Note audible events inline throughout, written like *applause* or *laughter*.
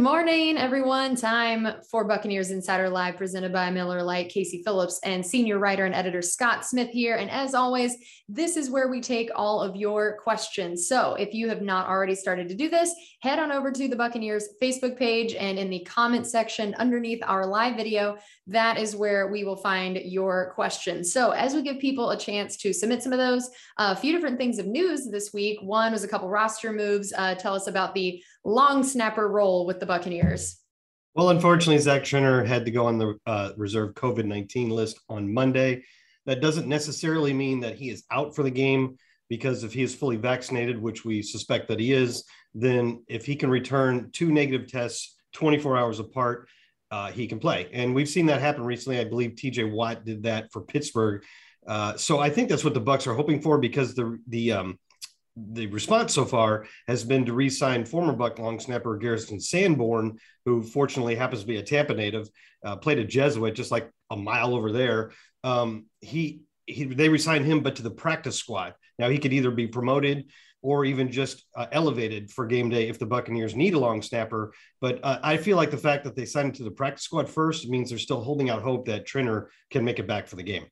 morning, everyone. Time for Buccaneers Insider Live, presented by Miller Lite, Casey Phillips, and senior writer and editor Scott Smith here. And as always, this is where we take all of your questions. So if you have not already started to do this, head on over to the Buccaneers Facebook page and in the comment section underneath our live video, that is where we will find your questions. So as we give people a chance to submit some of those, a few different things of news this week. One was a couple roster moves. Uh, tell us about the long snapper role with the Buccaneers? Well, unfortunately, Zach Triner had to go on the uh, reserve COVID 19 list on Monday. That doesn't necessarily mean that he is out for the game because if he is fully vaccinated, which we suspect that he is, then if he can return two negative tests 24 hours apart, uh, he can play. And we've seen that happen recently. I believe TJ Watt did that for Pittsburgh. Uh, so I think that's what the Bucs are hoping for because the the um, the response so far has been to re-sign former Buc long snapper Garrison Sanborn, who fortunately happens to be a Tampa native, uh, played a Jesuit just like a mile over there. Um, he, he they re-signed him, but to the practice squad. Now he could either be promoted or even just uh, elevated for game day if the Buccaneers need a long snapper. But uh, I feel like the fact that they signed him to the practice squad first means they're still holding out hope that Triner can make it back for the game.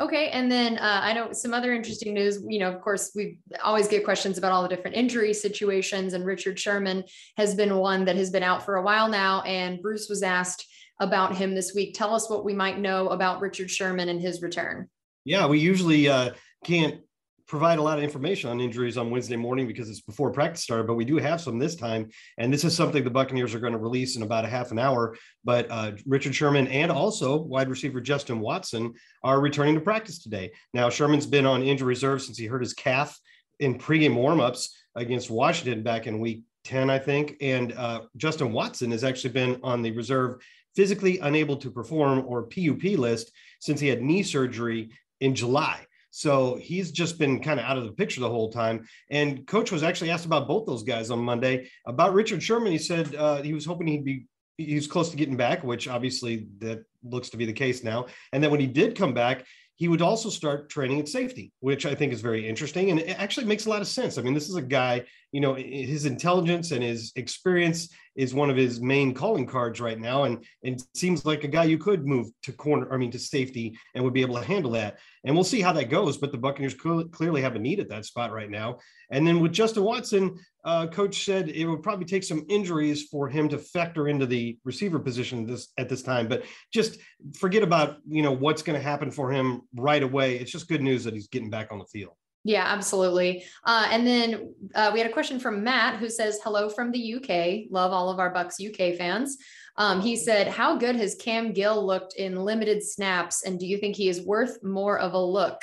Okay. And then uh, I know some other interesting news. You know, of course, we always get questions about all the different injury situations, and Richard Sherman has been one that has been out for a while now. And Bruce was asked about him this week. Tell us what we might know about Richard Sherman and his return. Yeah, we usually uh, can't provide a lot of information on injuries on Wednesday morning because it's before practice started, but we do have some this time. And this is something the Buccaneers are going to release in about a half an hour. But uh, Richard Sherman and also wide receiver Justin Watson are returning to practice today. Now, Sherman's been on injury reserve since he hurt his calf in pregame warmups against Washington back in week 10, I think. And uh, Justin Watson has actually been on the reserve physically unable to perform or PUP list since he had knee surgery in July. So he's just been kind of out of the picture the whole time. And coach was actually asked about both those guys on Monday. About Richard Sherman, he said uh, he was hoping he'd be he's close to getting back, which obviously that looks to be the case now. And then when he did come back, he would also start training at safety, which I think is very interesting. And it actually makes a lot of sense. I mean, this is a guy, you know, his intelligence and his experience is one of his main calling cards right now. And, and seems like a guy you could move to corner, I mean, to safety and would be able to handle that. And we'll see how that goes. But the Buccaneers clearly have a need at that spot right now. And then with Justin Watson, uh, coach said it would probably take some injuries for him to factor into the receiver position this at this time. But just forget about you know what's going to happen for him right away. It's just good news that he's getting back on the field. Yeah, absolutely. Uh, and then uh, we had a question from Matt who says, "Hello from the UK. Love all of our Bucs UK fans." Um, he said, "How good has Cam Gill looked in limited snaps, and do you think he is worth more of a look?"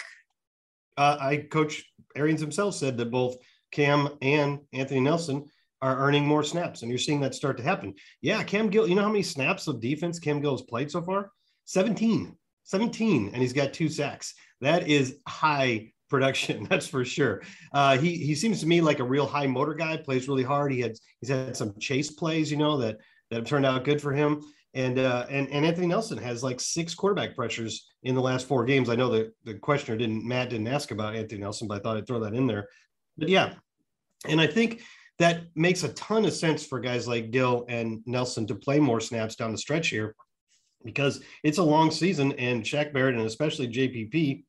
Uh, I coach Arians himself said that both Cam and Anthony Nelson are earning more snaps, and you're seeing that start to happen. Yeah, Cam Gill, you know how many snaps of defense Cam Gill has played so far? 17. 17, and he's got two sacks. That is high production, *laughs* that's for sure. Uh, he he seems to me like a real high motor guy. Plays really hard. He had he's had some chase plays, you know, that that have turned out good for him. And uh, and and Anthony Nelson has like six quarterback pressures in the last four games. I know that the questioner didn't Matt didn't ask about Anthony Nelson, but I thought I'd throw that in there. But yeah, and I think that makes a ton of sense for guys like Gill and Nelson to play more snaps down the stretch here because it's a long season and Shaq Barrett and especially JPP,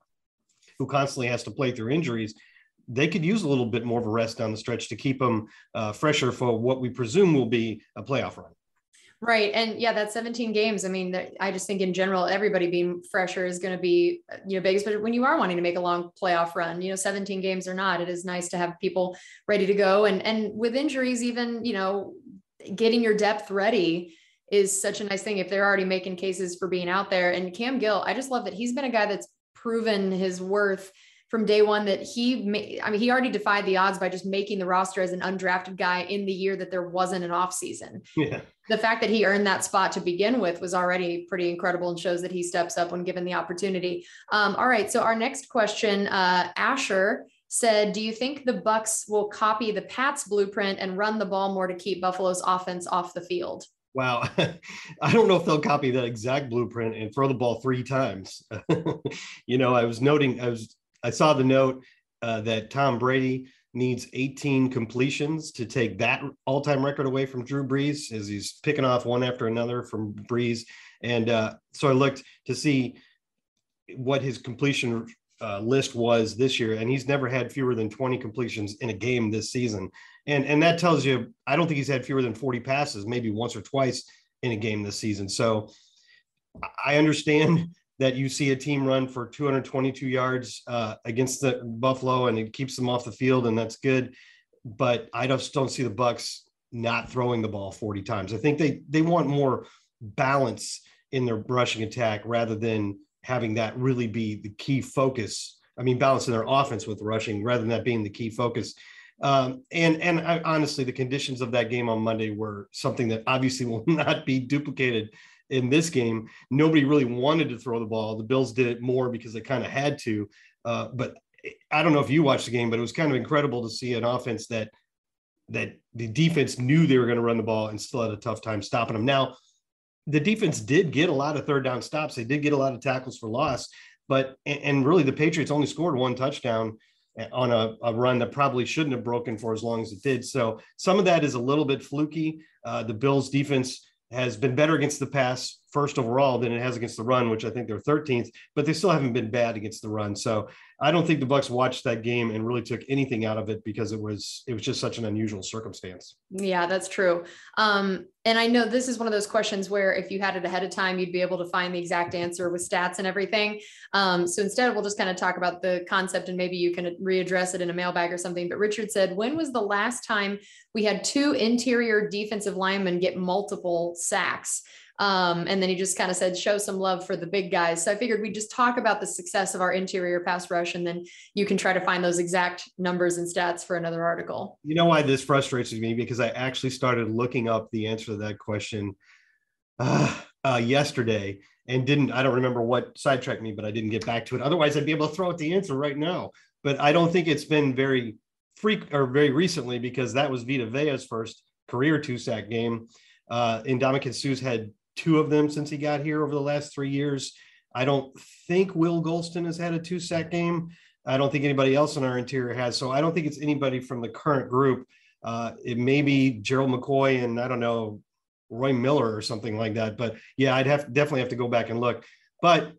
who constantly has to play through injuries, they could use a little bit more of a rest down the stretch to keep them uh, fresher for what we presume will be a playoff run. Right. And yeah, that 17 games. I mean, I just think in general, everybody being fresher is going to be, you know, big, especially when you are wanting to make a long playoff run, you know, 17 games or not, it is nice to have people ready to go. And, and with injuries, even, you know, getting your depth ready is such a nice thing if they're already making cases for being out there. And Cam Gill, I just love that he's been a guy that's proven his worth from day one that he made, I mean, he already defied the odds by just making the roster as an undrafted guy in the year that there wasn't an off season. Yeah. The fact that he earned that spot to begin with was already pretty incredible and shows that he steps up when given the opportunity. Um, all right. So our next question, uh, Asher said, do you think the Bucs will copy the Pats blueprint and run the ball more to keep Buffalo's offense off the field? Wow. *laughs* I don't know if they'll copy that exact blueprint and throw the ball three times. *laughs* you know, I was noting, I was I saw the note uh, that Tom Brady needs 18 completions to take that all-time record away from Drew Brees as he's picking off one after another from Brees. And uh, so I looked to see what his completion uh, list was this year, and he's never had fewer than 20 completions in a game this season. And and that tells you, I don't think he's had fewer than 40 passes, maybe once or twice in a game this season. So I understand *laughs* that you see a team run for 222 yards uh, against the Buffalo, and it keeps them off the field, and that's good. But I just don't see the Bucs not throwing the ball 40 times. I think they they want more balance in their rushing attack rather than having that really be the key focus. I mean, balancing their offense with rushing rather than that being the key focus. Um, and and I, honestly, the conditions of that game on Monday were something that obviously *laughs* will not be duplicated in this game. Nobody really wanted to throw the ball. The Bills did it more because they kind of had to. Uh, but I don't know if you watched the game, but it was kind of incredible to see an offense that that the defense knew they were going to run the ball and still had a tough time stopping them. Now, the defense did get a lot of third down stops. They did get a lot of tackles for loss, but and really the Patriots only scored one touchdown on a, a, run that probably shouldn't have broken for as long as it did. So some of that is a little bit fluky. Uh, the Bills defense has been better against the pass first overall than it has against the run, which I think they're 13th, but they still haven't been bad against the run. So I don't think the Bucs watched that game and really took anything out of it because it was it was just such an unusual circumstance. Yeah, that's true. Um, and I know this is one of those questions where if you had it ahead of time, you'd be able to find the exact answer with stats and everything. Um, so instead, we'll just kind of talk about the concept and maybe you can readdress it in a mailbag or something. But Richard said, when was the last time we had two interior defensive linemen get multiple sacks? Um, and then he just kind of said, show some love for the big guys. So I figured we'd just talk about the success of our interior pass rush, and then you can try to find those exact numbers and stats for another article. You know why this frustrates me? Because I actually started looking up the answer to that question uh, uh, yesterday and didn't, I don't remember what sidetracked me, but I didn't get back to it. Otherwise, I'd be able to throw out the answer right now. But I don't think it's been very freak or very recently because that was Vita Vea's first career two sack game. Uh, Ndamukong Suh's had two of them since he got here over the last three years. I don't think Will Gholston has had a two sack game. I don't think anybody else in our interior has. So I don't think it's anybody from the current group. Uh, it may be Gerald McCoy and I don't know Roy Miller or something like that. But yeah, I'd have definitely have to go back and look. But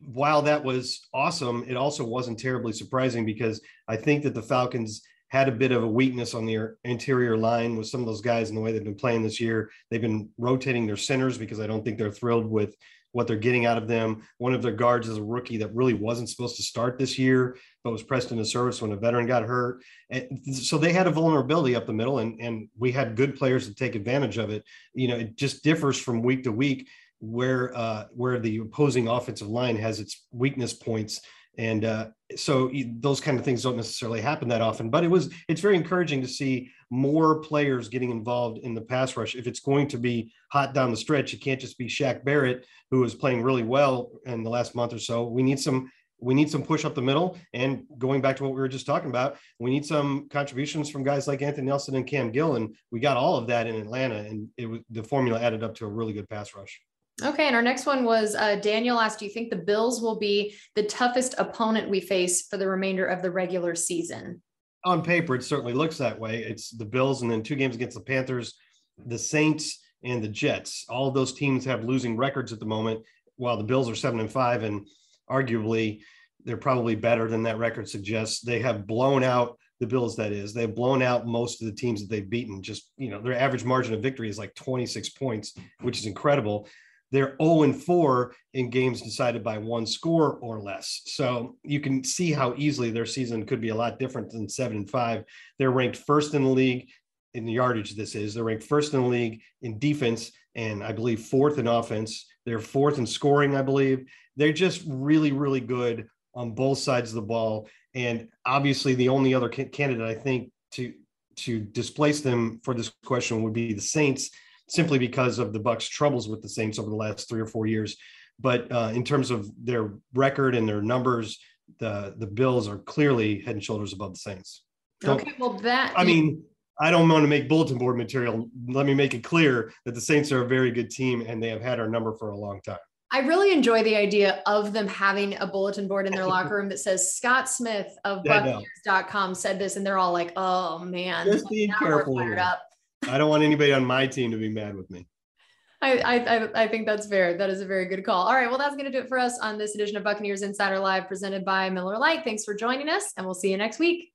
while that was awesome, it also wasn't terribly surprising because I think that the Falcons had a bit of a weakness on their interior line with some of those guys and the way they've been playing this year. They've been rotating their centers because I don't think they're thrilled with what they're getting out of them. One of their guards is a rookie that really wasn't supposed to start this year, but was pressed into service when a veteran got hurt. And so they had a vulnerability up the middle, and, and we had good players to take advantage of it. You know, it just differs from week to week where uh, where the opposing offensive line has its weakness points and uh, so those kind of things don't necessarily happen that often but it was it's very encouraging to see more players getting involved in the pass rush. If it's going to be hot down the stretch it can't just be Shaq Barrett who is playing really well in the last month or so. We need some we need some push up the middle. And going back to what we were just talking about we need some contributions from guys like anthony nelson and cam gill and we got all of that in atlanta and it was the formula added up to a really good pass rush Okay, and our next one was uh, Daniel asked, "Do you think the Bills will be the toughest opponent we face for the remainder of the regular season?" On paper, it certainly looks that way. It's the Bills, and then two games against the Panthers, the Saints, and the Jets. All those teams have losing records at the moment, while the Bills are seven and five, and arguably they're probably better than that record suggests. They have blown out the Bills. That is, they've blown out most of the teams that they've beaten. Just you know, their average margin of victory is like 26 points, which is incredible they're 0 and 4 in games decided by one score or less. So you can see how easily their season could be a lot different than 7 and 5. They're ranked first in the league in the yardage this is. They're ranked first in the league in defense and I believe fourth in offense. They're fourth in scoring, I believe. They're just really really good on both sides of the ball and obviously the only other candidate I think to to displace them for this question would be the Saints simply because of the Bucs' troubles with the Saints over the last three or four years. But uh, in terms of their record and their numbers, the the Bills are clearly head and shoulders above the Saints. Okay, well that I mean, I don't want to make bulletin board material. Let me make it clear that the Saints are a very good team and they have had our number for a long time. I really enjoy the idea of them having a bulletin board in their locker room that says Scott Smith of Buccaneers.com said this, and they're all like, oh man, just be careful. I don't want anybody on my team to be mad with me. I, I, I think that's fair. That is a very good call. All right. Well, that's going to do it for us on this edition of Buccaneers Insider Live presented by Miller Lite. Thanks for joining us, and we'll see you next week.